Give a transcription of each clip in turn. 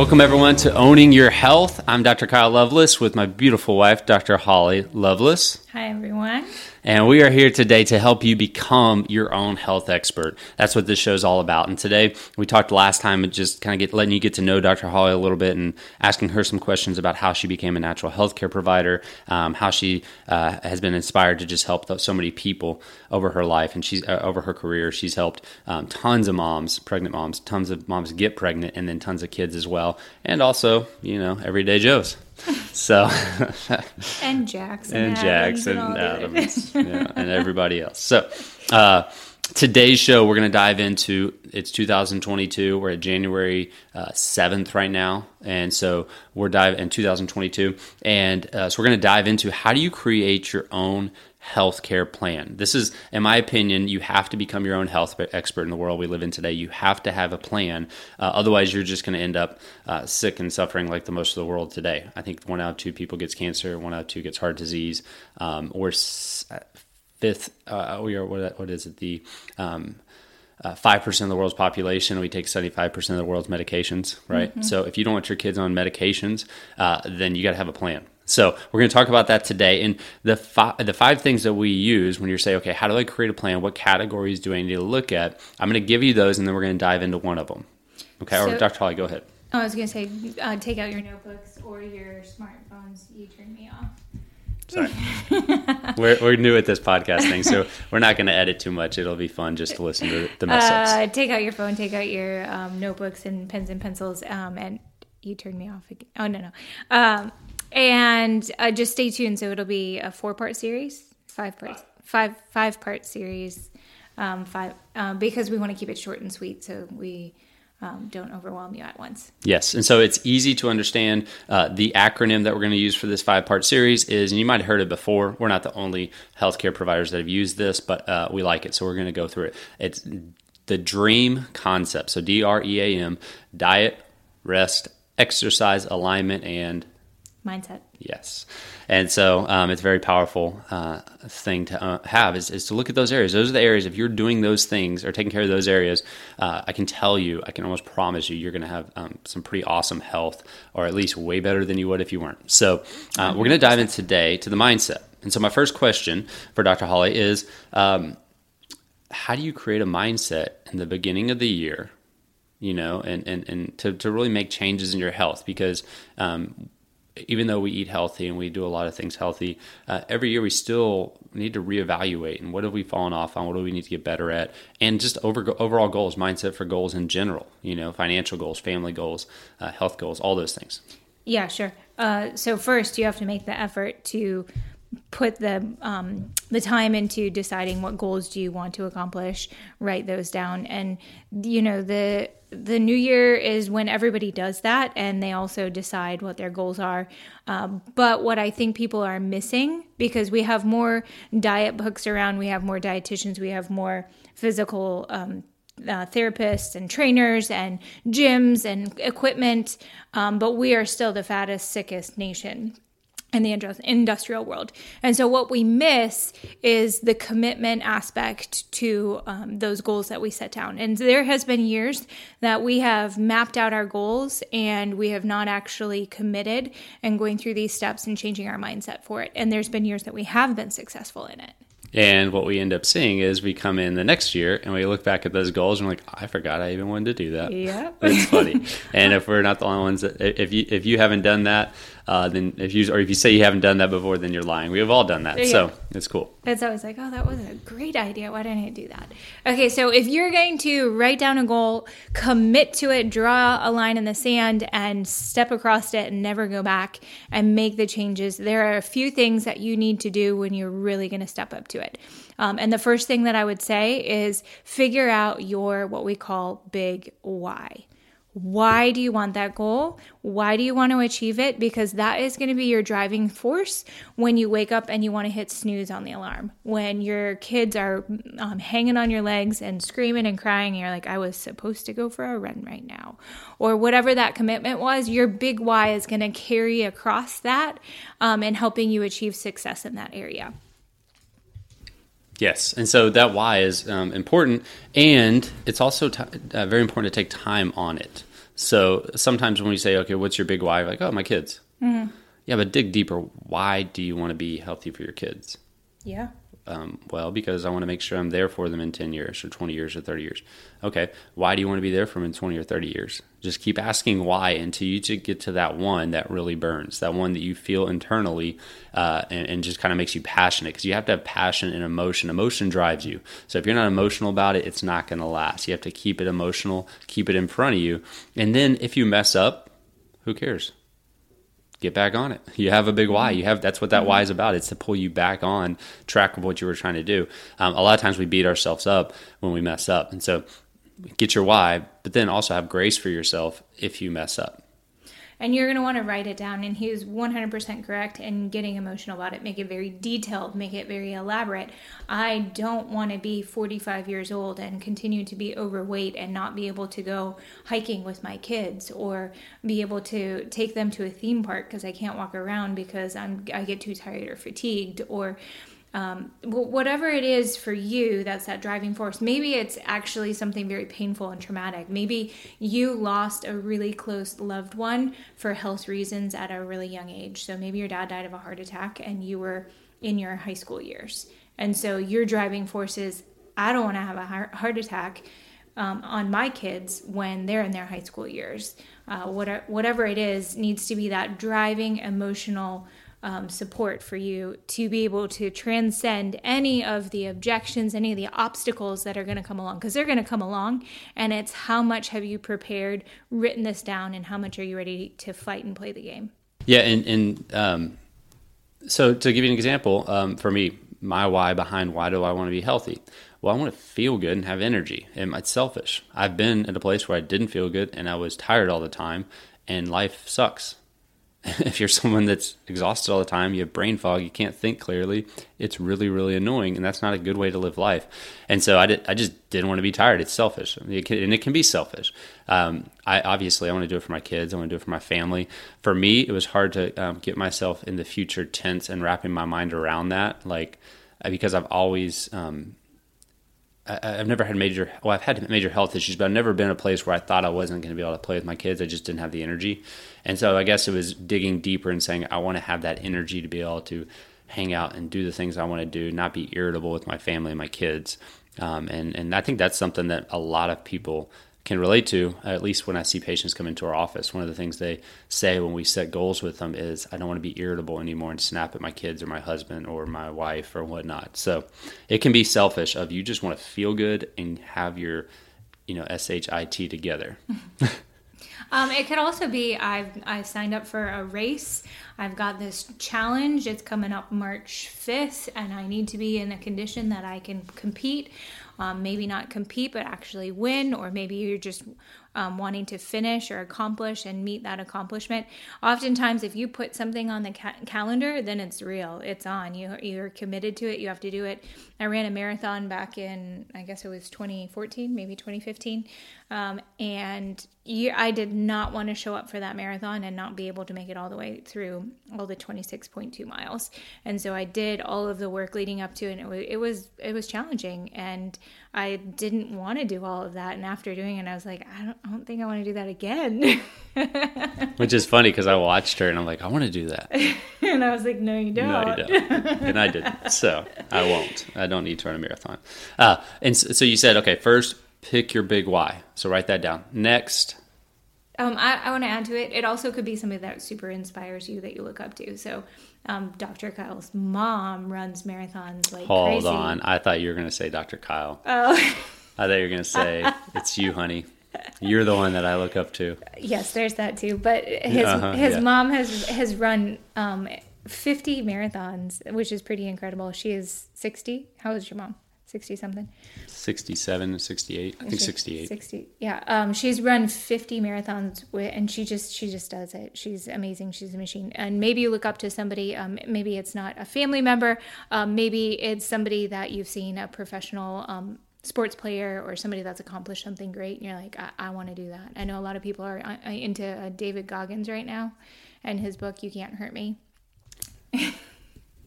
Welcome, everyone, to Owning Your Health. I'm Dr. Kyle Lovelace with my beautiful wife, Dr. Holly Lovelace. Hi, everyone. And we are here today to help you become your own health expert. That's what this show is all about. And today, we talked last time, just kind of get, letting you get to know Dr. Holly a little bit and asking her some questions about how she became a natural health care provider, um, how she uh, has been inspired to just help so many people over her life and she's uh, over her career. She's helped um, tons of moms, pregnant moms, tons of moms get pregnant, and then tons of kids as well. And also, you know, everyday Joes. So and Jackson and Jackson and Adams, yeah, and everybody else. So uh, today's show we're going to dive into it's 2022. We're at January uh, 7th right now, and so we're dive in 2022, and uh, so we're going to dive into how do you create your own healthcare plan. This is, in my opinion, you have to become your own health expert in the world we live in today. You have to have a plan. Uh, otherwise, you're just going to end up uh, sick and suffering like the most of the world today. I think one out of two people gets cancer, one out of two gets heart disease, um, or uh, fifth, uh, we are, what, what is it? The um, uh, five uh, percent of the world's population. We take seventy-five percent of the world's medications, right? Mm-hmm. So if you don't want your kids on medications, uh, then you got to have a plan. So we're going to talk about that today. And the fi- the five things that we use when you're saying, okay, how do I create a plan? What categories do I need to look at? I'm going to give you those, and then we're going to dive into one of them. Okay, so, or Dr. Holly, go ahead. I was going to say, uh, take out your notebooks or your smartphones. You turn me off. Sorry. we're, we're new at this podcast thing, so we're not going to edit too much. It'll be fun just to listen to the mess ups. Uh, take out your phone, take out your um, notebooks and pens and pencils, um, and you turned me off again. Oh, no, no. Um, and uh, just stay tuned. So it'll be a four part series, five parts, five five part series, um, five um, because we want to keep it short and sweet. So we. Um, don't overwhelm you at once. Yes, and so it's easy to understand. Uh, the acronym that we're going to use for this five part series is, and you might have heard it before. We're not the only healthcare providers that have used this, but uh, we like it, so we're going to go through it. It's the DREAM concept. So D R E A M: diet, rest, exercise, alignment, and mindset. Yes. And so um, it's a very powerful uh, thing to uh, have is, is to look at those areas. Those are the areas, if you're doing those things or taking care of those areas, uh, I can tell you, I can almost promise you, you're going to have um, some pretty awesome health, or at least way better than you would if you weren't. So uh, we're going to dive in today to the mindset. And so my first question for Dr. Holly is um, how do you create a mindset in the beginning of the year? You know, and, and, and to, to really make changes in your health because um, even though we eat healthy and we do a lot of things healthy, uh, every year we still need to reevaluate and what have we fallen off on? What do we need to get better at? And just over, overall goals, mindset for goals in general, you know, financial goals, family goals, uh, health goals, all those things. Yeah, sure. Uh, so first, you have to make the effort to put the um, the time into deciding what goals do you want to accomplish write those down and you know the the new year is when everybody does that and they also decide what their goals are. Um, but what i think people are missing because we have more diet books around we have more dietitians we have more physical um, uh, therapists and trainers and gyms and equipment um, but we are still the fattest sickest nation in the industrial world. And so, what we miss is the commitment aspect to um, those goals that we set down. And there has been years that we have mapped out our goals and we have not actually committed and going through these steps and changing our mindset for it. And there's been years that we have been successful in it. And what we end up seeing is we come in the next year and we look back at those goals and we're like, I forgot I even wanted to do that. Yeah, it's funny. and if we're not the only ones that, if you if you haven't done that, uh, then if you or if you say you haven't done that before, then you're lying. We have all done that, yeah. so it's cool. It's always like, oh, that was a great idea. Why didn't I do that? Okay, so if you're going to write down a goal, commit to it, draw a line in the sand, and step across it, and never go back and make the changes. There are a few things that you need to do when you're really going to step up to it. Um, and the first thing that I would say is figure out your what we call big why. Why do you want that goal? Why do you want to achieve it? Because that is going to be your driving force when you wake up and you want to hit snooze on the alarm. When your kids are um, hanging on your legs and screaming and crying, and you're like, I was supposed to go for a run right now. Or whatever that commitment was, your big why is going to carry across that um, and helping you achieve success in that area. Yes, and so that why is um, important, and it's also t- uh, very important to take time on it. So sometimes when we say, okay, what's your big why? Like, oh, my kids. Mm-hmm. Yeah, but dig deeper. Why do you want to be healthy for your kids? Yeah. Um, well, because I want to make sure I'm there for them in 10 years or 20 years or 30 years. Okay, why do you want to be there for them in 20 or 30 years? Just keep asking why until you get to that one that really burns, that one that you feel internally uh, and, and, just kind of makes you passionate because you have to have passion and emotion. Emotion drives you. So if you're not emotional about it, it's not going to last. You have to keep it emotional, keep it in front of you. And then if you mess up, who cares? Get back on it. You have a big why. You have that's what that why is about. It's to pull you back on track of what you were trying to do. Um, a lot of times we beat ourselves up when we mess up, and so get your why, but then also have grace for yourself if you mess up and you're going to want to write it down. And he was 100% correct in getting emotional about it. Make it very detailed, make it very elaborate. I don't want to be 45 years old and continue to be overweight and not be able to go hiking with my kids or be able to take them to a theme park because I can't walk around because I'm I get too tired or fatigued or um, whatever it is for you that's that driving force maybe it's actually something very painful and traumatic. Maybe you lost a really close loved one for health reasons at a really young age. So maybe your dad died of a heart attack and you were in your high school years. And so your driving force is i don't want to have a heart attack um, on my kids when they're in their high school years. Uh, whatever, whatever it is needs to be that driving emotional um, support for you to be able to transcend any of the objections, any of the obstacles that are going to come along, because they're going to come along. And it's how much have you prepared, written this down, and how much are you ready to fight and play the game? Yeah, and, and um, so to give you an example, um, for me, my why behind why do I want to be healthy? Well, I want to feel good and have energy, and it's selfish. I've been at a place where I didn't feel good and I was tired all the time, and life sucks. if you're someone that's exhausted all the time, you have brain fog, you can't think clearly, it's really, really annoying, and that's not a good way to live life. And so I, did, I just didn't want to be tired. It's selfish, it can, and it can be selfish. Um, I obviously I want to do it for my kids, I want to do it for my family. For me, it was hard to um, get myself in the future tense and wrapping my mind around that, like because I've always um, I, have never had major. Well, I've had major health issues, but I've never been in a place where I thought I wasn't going to be able to play with my kids. I just didn't have the energy, and so I guess it was digging deeper and saying I want to have that energy to be able to hang out and do the things I want to do, not be irritable with my family and my kids. Um, and and I think that's something that a lot of people can relate to, at least when I see patients come into our office. One of the things they say when we set goals with them is, I don't want to be irritable anymore and snap at my kids or my husband or my wife or whatnot. So it can be selfish of you just want to feel good and have your, you know, SHIT together. Um, it could also be I've I've signed up for a race. I've got this challenge. It's coming up March fifth, and I need to be in a condition that I can compete um, maybe not compete but actually win, or maybe you're just um, wanting to finish or accomplish and meet that accomplishment. Oftentimes, if you put something on the ca- calendar, then it's real. It's on. You you're committed to it. You have to do it. I ran a marathon back in I guess it was 2014, maybe 2015, um, and you, I did not want to show up for that marathon and not be able to make it all the way through all the 26.2 miles. And so I did all of the work leading up to it. And it was it was it was challenging, and I didn't want to do all of that. And after doing it, I was like, I don't, I don't think I want to do that again. Which is funny because I watched her and I'm like, I want to do that. and I was like, No, you don't. No, you don't. and I didn't. So I won't. I don't need to run a marathon. Uh, and so, so you said, okay, first pick your big why. So write that down. Next. Um, I, I want to add to it. It also could be somebody that super inspires you that you look up to. So um, Dr. Kyle's mom runs marathons like Hold crazy. on. I thought you were going to say Dr. Kyle. Oh. I thought you were going to say, it's you, honey. You're the one that I look up to. Yes, there's that too. But his uh-huh, his yeah. mom has has run um, 50 marathons, which is pretty incredible. She is 60. How is your mom? 60 something 67 68 i think 68 60 yeah um, she's run 50 marathons with, and she just she just does it. She's amazing she's a machine. And maybe you look up to somebody um, maybe it's not a family member um, maybe it's somebody that you've seen a professional um, sports player or somebody that's accomplished something great and you're like i, I want to do that. I know a lot of people are uh, into uh, david goggins right now and his book you can't hurt me.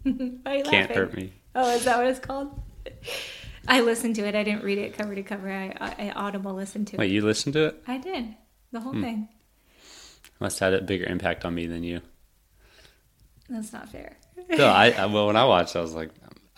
Can't hurt me. Oh is that what it's called I listened to it. I didn't read it cover to cover. I, I audible listened to Wait, it. Wait, you listened to it? I did. the whole hmm. thing. Must have had a bigger impact on me than you. That's not fair. No, I, I well when I watched, I was like,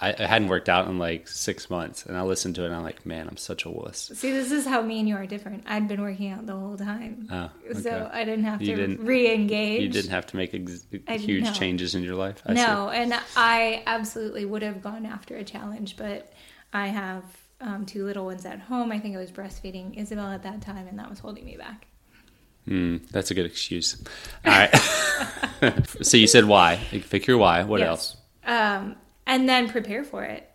I, I hadn't worked out in like six months, and I listened to it, and I'm like, man, I'm such a wuss. See, this is how me and you are different. I'd been working out the whole time, Oh, so. I didn't have You to didn't- re-engage. You didn't have to make ex- huge changes in your life. I no, and I absolutely would have gone after a challenge, but I have um, two little ones at home. I think I was breastfeeding Isabel at that time, and that was holding me back. see. Mm, that's a good excuse. All right. so you said why? Pick your why. What Yes. else? Um, and then prepare for it.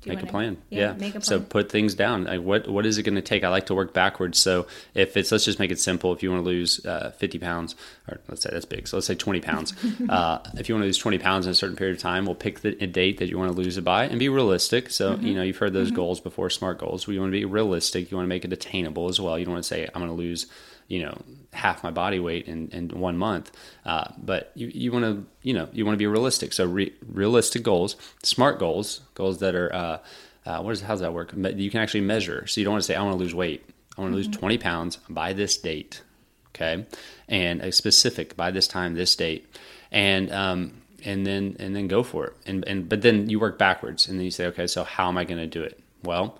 Do make a plan. Yeah. make a plan. So put things down. Like what what is it going to take? I like to work backwards. So if it's let's just make it simple. If you want to lose uh, fifty pounds, or let's say that's big. So let's say twenty pounds. uh, if you want to lose twenty pounds in a certain period of time, we'll pick the a date that you want to lose it by and be realistic. So Mm-hmm. you know you've heard those goals before, smart goals. We want to be realistic. You want to make it attainable as well. You don't want to say I'm going to lose you know half my body weight in, in one month. Uh, but you, you want to you know you want to be realistic. So re- realistic goals smart goals goals that are uh, uh, what is how's that work? You can actually measure. So you don't want to say i want to lose weight. I want to lose 20 pounds by this date okay? And a specific by this time this date. And um, and then and then go for it. And and but then you work backwards and then you say okay so how am i going to do it? Well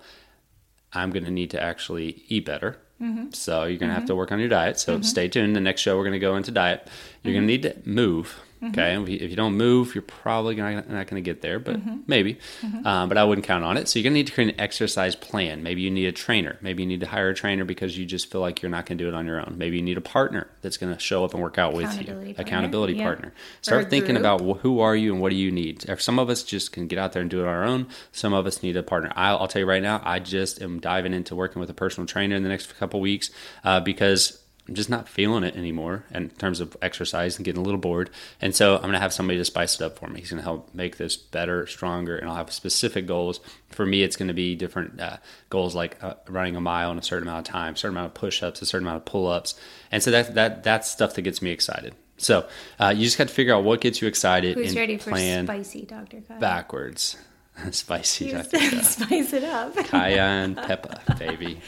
I'm going to need to actually eat better. Mm-hmm. So you're going to have mm-hmm. to work on your diet. So mm-hmm. stay tuned. The next show, we're going to go into diet. You're going to need to move. Okay. If you- If you don't move, you're probably not, not going to get there, but maybe. Um, but I wouldn't count on it. So you're going to need to create an exercise plan. Maybe you need a trainer. Maybe you need to hire a trainer because you just feel like you're not going to do it on your own. Maybe you need a partner that's going to show up and work out with you. Accountability partner, Accountability yeah. partner. Start thinking about who are you and what do you need. If Some of us just can get out there and do it on our own. Some of us need a partner. I'll, I'll tell you right now, I just am diving into working with a personal trainer in the next couple weeks uh, because I'm just not feeling it anymore in terms of exercise and getting a little bored. And so I'm going to have somebody to spice it up for me. He's going to help make this better, stronger, and I'll have specific goals. For me, it's going to be different uh, goals like uh, running a mile in a certain amount of time, certain amount of push-ups, a certain amount of pull-ups, and so that that that's stuff that gets me excited. So uh, you just got to figure out what gets you excited Who's and ready for plan spicy, Dr. Kyle? backwards. Spicy, You spice it up. cayenne pepper, baby.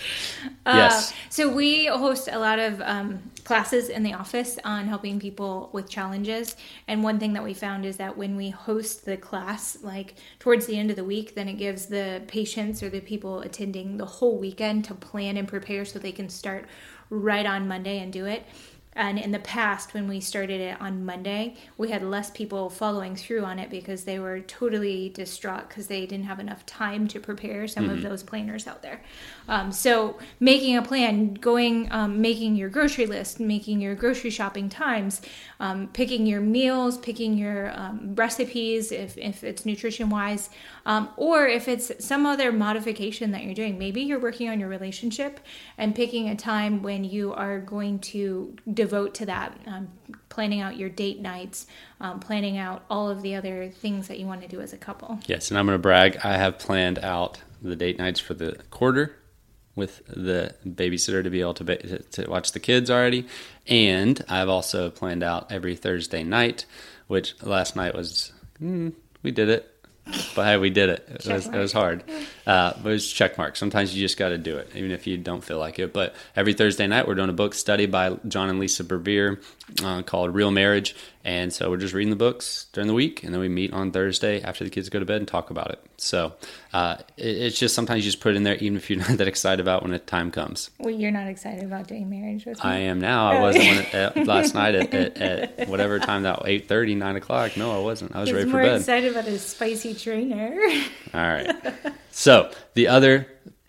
Uh, yes. So we host a lot of um, classes in the office on helping people with challenges. And one thing that we found is that when we host the class, like towards the end of the week, then it gives the patients or the people attending the whole weekend to plan and prepare so they can start right on Monday and do it. And in the past, when we started it on Monday, we had less people following through on it because they were totally distraught because they didn't have enough time to prepare some of those planners out there. Um, so making a plan, going, um, making your grocery list, making your grocery shopping times, um, picking your meals, picking your um, recipes if, if it's nutrition wise, um, or if it's some other modification that you're doing. Maybe you're working on your relationship and picking a time when you are going to devote to that, um, planning out your date nights, um, planning out all of the other things that you want to do as a couple. Yes, and I'm going to brag. I have planned out the date nights for the quarter with the babysitter to be able to, ba- to, watch the kids already. And I've also planned out every Thursday night, which last night was, mm, we did it. But hey, we did it. It Check was, it was hard. Uh, but it was check mark. Sometimes you just got to do it, even if you don't feel like it. But every Thursday night, we're doing a book study by John and Lisa Bevere uh, called Real Marriage. And so we're just reading the books during the week, and then we meet on Thursday after the kids go to bed and talk about it. So uh, it, it's just sometimes you just put it in there, even if you're not that excited about when the time comes. Well, you're not excited about doing marriage with me. I am now. I wasn't when it, uh, last night at, at, at whatever time that 8.30, 9 o'clock. No, I wasn't. I was He's ready for more bed. excited about his spicy trainer. All right. So the other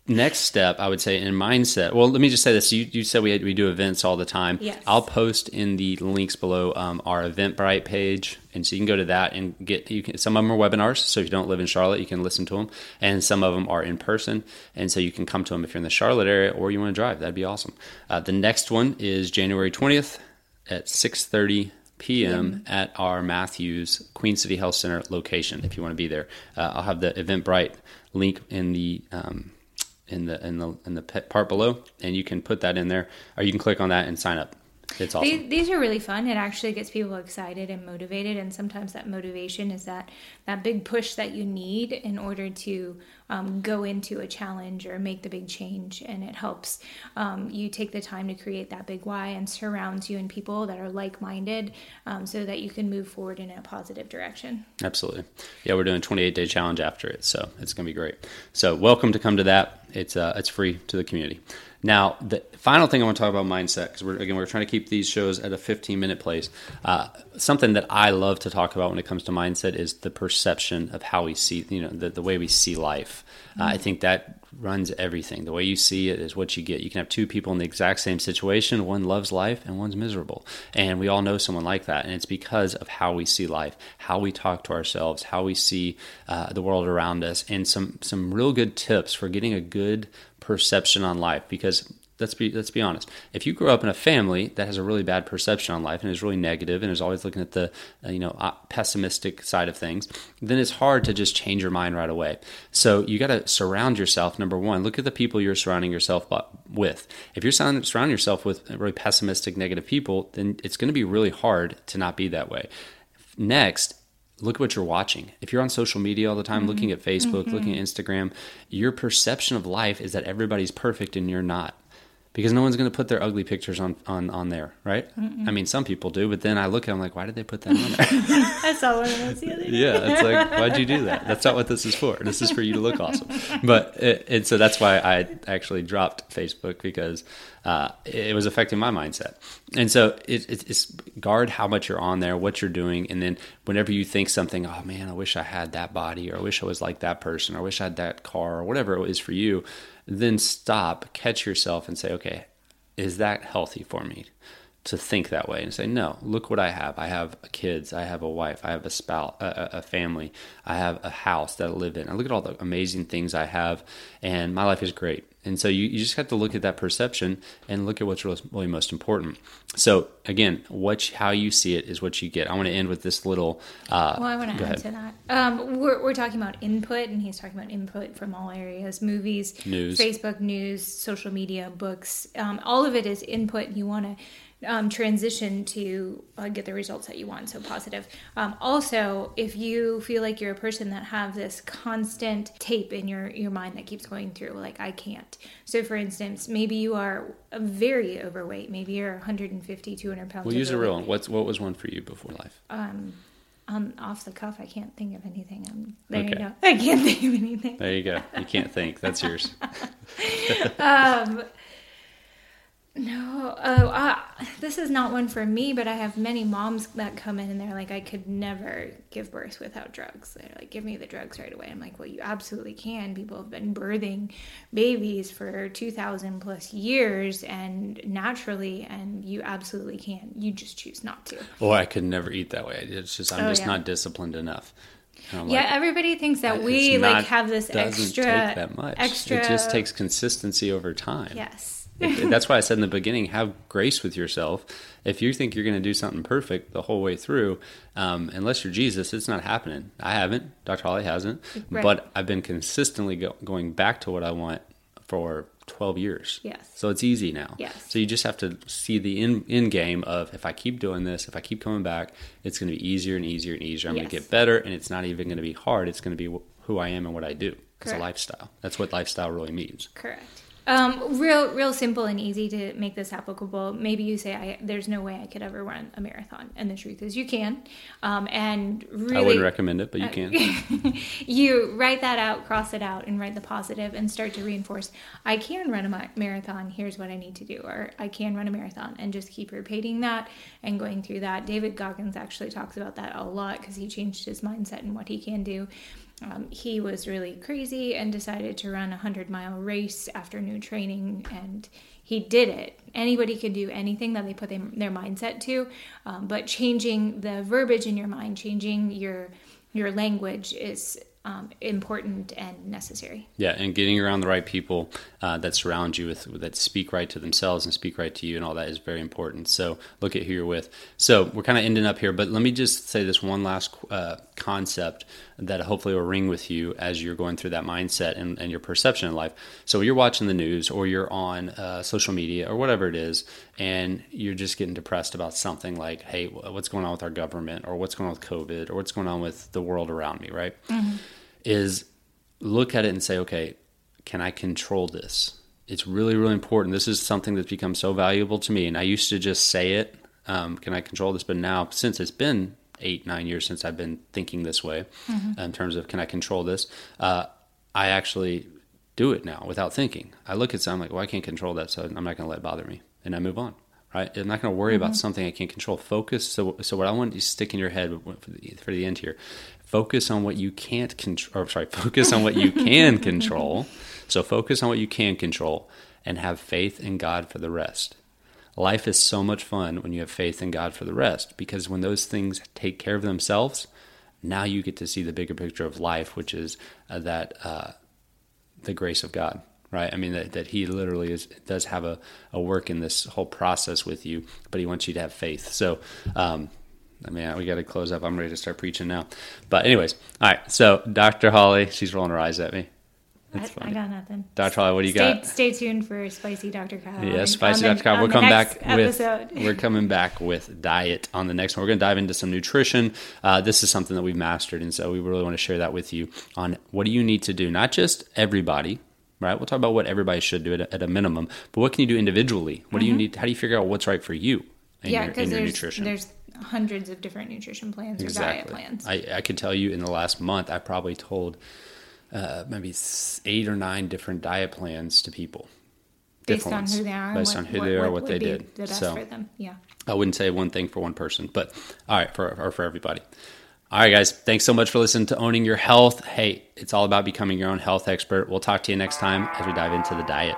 next step, I would say, in mindset. Well, let me just say this: you, you said we had, we do events all the time. Yes. I'll post in the links below um, our Eventbrite page, and so you can go to that and get. You can. Some of them are webinars, so if you don't live in Charlotte, you can listen to them, and some of them are in person, and so you can come to them if you're in the Charlotte area or you want to drive. That'd be awesome. Uh, the next one is January twentieth at six thirty p.m. at our Matthews Queen City Health Center location. If you want to be there, uh, I'll have the Eventbrite link in the um, in the in the in the part below, and you can put that in there, or you can click on that and sign up. it's awesome. These, these are really fun. It actually gets people excited and motivated, and sometimes that motivation is that that big push that you need in order to um, go into a challenge or make the big change. And it helps um, you take the time to create that big why and surrounds you in people that are like minded, um, so that you can move forward in a positive direction. Absolutely, yeah. We're doing a 28 day challenge after it, so it's going to be great. So welcome to come to that. It's uh, it's free to the community. Now, the final thing I want to talk about mindset because we're again we're trying to keep these shows at a 15 minute place. Uh, something that I love to talk about when it comes to mindset is the perception of how we see, you know, the, the way we see life. Uh, I think that runs everything. The way you see it is what you get. You can have two people in the exact same situation. One loves life and one's miserable, and we all know someone like that. And it's because of how we see life, how we talk to ourselves, how we see uh, the world around us, and some some real good tips for getting a good perception on life because let's be let's be honest. If you grow up in a family that has a really bad perception on life and is really negative and is always looking at the uh, you know uh, pessimistic side of things, then it's hard to just change your mind right away. So you got to surround yourself. Number one, look at the people you're surrounding yourself with. If you're surrounding surround yourself with really pessimistic, negative people, then it's going to be really hard to not be that way. Next, look at what you're watching. If you're on social media all the time, mm-hmm. looking at Facebook, mm-hmm. looking at Instagram, your perception of life is that everybody's perfect and you're not. Because no one's going to put their ugly pictures on, on, on there, right? Mm-mm. I mean, some people do, but then I look at them like, why did they put that on there? I saw one of those the other day. Yeah, it's like, why'd you do that? That's not what this is for. This is for you to look awesome. But it, it, so that's why I actually dropped Facebook because uh, it was affecting my mindset. And so it, it's guard how much you're on there, what you're doing, and then whenever you think something, oh man, I wish I had that body, or I wish I was like that person, or I wish I had that car, or whatever it is for you, then stop, catch yourself, and say, okay, is that healthy for me? To think that way and say, no, look what I have. I have kids. I have a wife. I have a spouse, a, a, family. I have a house that I live in. I look at all the amazing things I have, and my life is great. And so you, you just have to look at that perception and look at what's really, most important. So again, what how you see it is what you get. I want to end with this little. Uh, well, I want to add ahead. to that. Um, we're, we're talking about input, and he's talking about input from all areas: movies, news, Facebook news, social media, books. Um, all of it is input. You want to um, transition to uh, get the results that you want so positive um, also if you feel like you're a person that have this constant tape in your your mind that keeps going through like i can't so for instance maybe you are very overweight maybe you're 150 200 pounds we'll use a real one what's what was one for you before life um on off the cuff, I can't think of anything. Um, there okay. you go. I can't think of anything. There you go. You can't think. That's yours. um, no, oh, uh, this is not one for me, but I have many moms that come in and they're like, I could never give birth without drugs. They're like, give me the drugs right away. I'm like, well, you absolutely can. People have been birthing babies for 2,000 plus years and naturally, and you absolutely can. You just choose not to. Or I could never eat that way. It's just, I'm oh, just yeah. not disciplined enough. yeah, like, everybody thinks that we not, like have this extra. that much. Extra. It just takes consistency over time. Yes that's why I said in the beginning, have grace with yourself. If you think you're going to do something perfect the whole way through, um, unless you're Jesus, it's not happening. I haven't. Dr. Holly hasn't. Right. But I've been consistently go- going back to what I want for 12 years. Yes. So it's easy now. Yes. So you just have to see the end, in game of if I keep doing this, if I keep coming back, it's going to be easier and easier and easier. I'm yes. going to get better, and it's not even going to be hard. It's going to be who I am and what I do. It's a lifestyle. That's what lifestyle really means. Correct. Um, real, real simple and easy to make this applicable. Maybe you say, I, "There's no way I could ever run a marathon," and the truth is, you can. Um, and really, I wouldn't recommend it, but you can. you write that out, cross it out, and write the positive, and start to reinforce. I can run a marathon. Here's what I need to do, or I can run a marathon, and just keep repeating that and going through that. David Goggins actually talks about that a lot because he changed his mindset and what he can do. Um, he was really crazy and decided to run a 100 mile race after new training and he did it anybody can do anything that they put their, mindset to um, but changing the verbiage in your mind changing your your language is um, important and necessary. Yeah, and getting around the right people uh, that surround you with that speak right to themselves and speak right to you, and all that is very important. So look at who you're with. So we're kind of ending up here, but let me just say this one last uh, concept that hopefully will ring with you as you're going through that mindset and, and your perception in life. So you're watching the news or you're on uh, social media or whatever it is, and you're just getting depressed about something like, hey, what's going on with our government or what's going on with COVID or what's going on with the world around me, right? Mm-hmm is look at it and say, okay, can I control this? It's really, really important. This is something that's become so valuable to me. And I used to just say it, um, can I control this? But now, since it's been eight, nine years since I've been thinking this way mm-hmm. in terms of can I control this, uh, I actually do it now without thinking. I look at something like, well, I can't control that, so I'm not going to let it bother me. And I move on right? I'm not going to worry mm-hmm. about something I can't control. Focus. So, so what I want you to stick in your head for the, for the end here focus on what you can't control or sorry focus on what you can control so focus on what you can control and have faith in god for the rest life is so much fun when you have faith in god for the rest because when those things take care of themselves now you get to see the bigger picture of life which is uh, that uh, the grace of god right i mean that, that he literally is does have a, a work in this whole process with you but he wants you to have faith so um, I mean, we got to close up. I'm ready to start preaching now. But anyways, all right. So Dr. Holly, she's rolling her eyes at me. I, I, got nothing. Dr. Holly, what do you stay, got? Stay tuned for Spicy Dr. Kyle. Yes, Spicy Dr. Kyle. We'll come back episode. with we're coming back with diet on the next one. We're going to dive into some nutrition. Uh, this is something that we've mastered, and so we really want to share that with you on what do you need to do, not just everybody. Right, we'll talk about what everybody should do at a, at a minimum, but what can you do individually? What mm-hmm. do you mm-hmm. need? How do you figure out what's right for you in yeah, your, in your there's, nutrition? There's hundreds of different nutrition plans exactly. or diet plans. I, I could tell you in the last month, I probably told uh, maybe eight or nine different diet plans to people. Based on ones, who they are. Based what, on who what, they are, what, what they did. The so, for them. Yeah. I wouldn't say one thing for one person, but all right, for, or for everybody. All right, guys, thanks so much for listening to Owning Your Health. Hey, it's all about becoming your own health expert. We'll talk to you next time as we dive into the diet.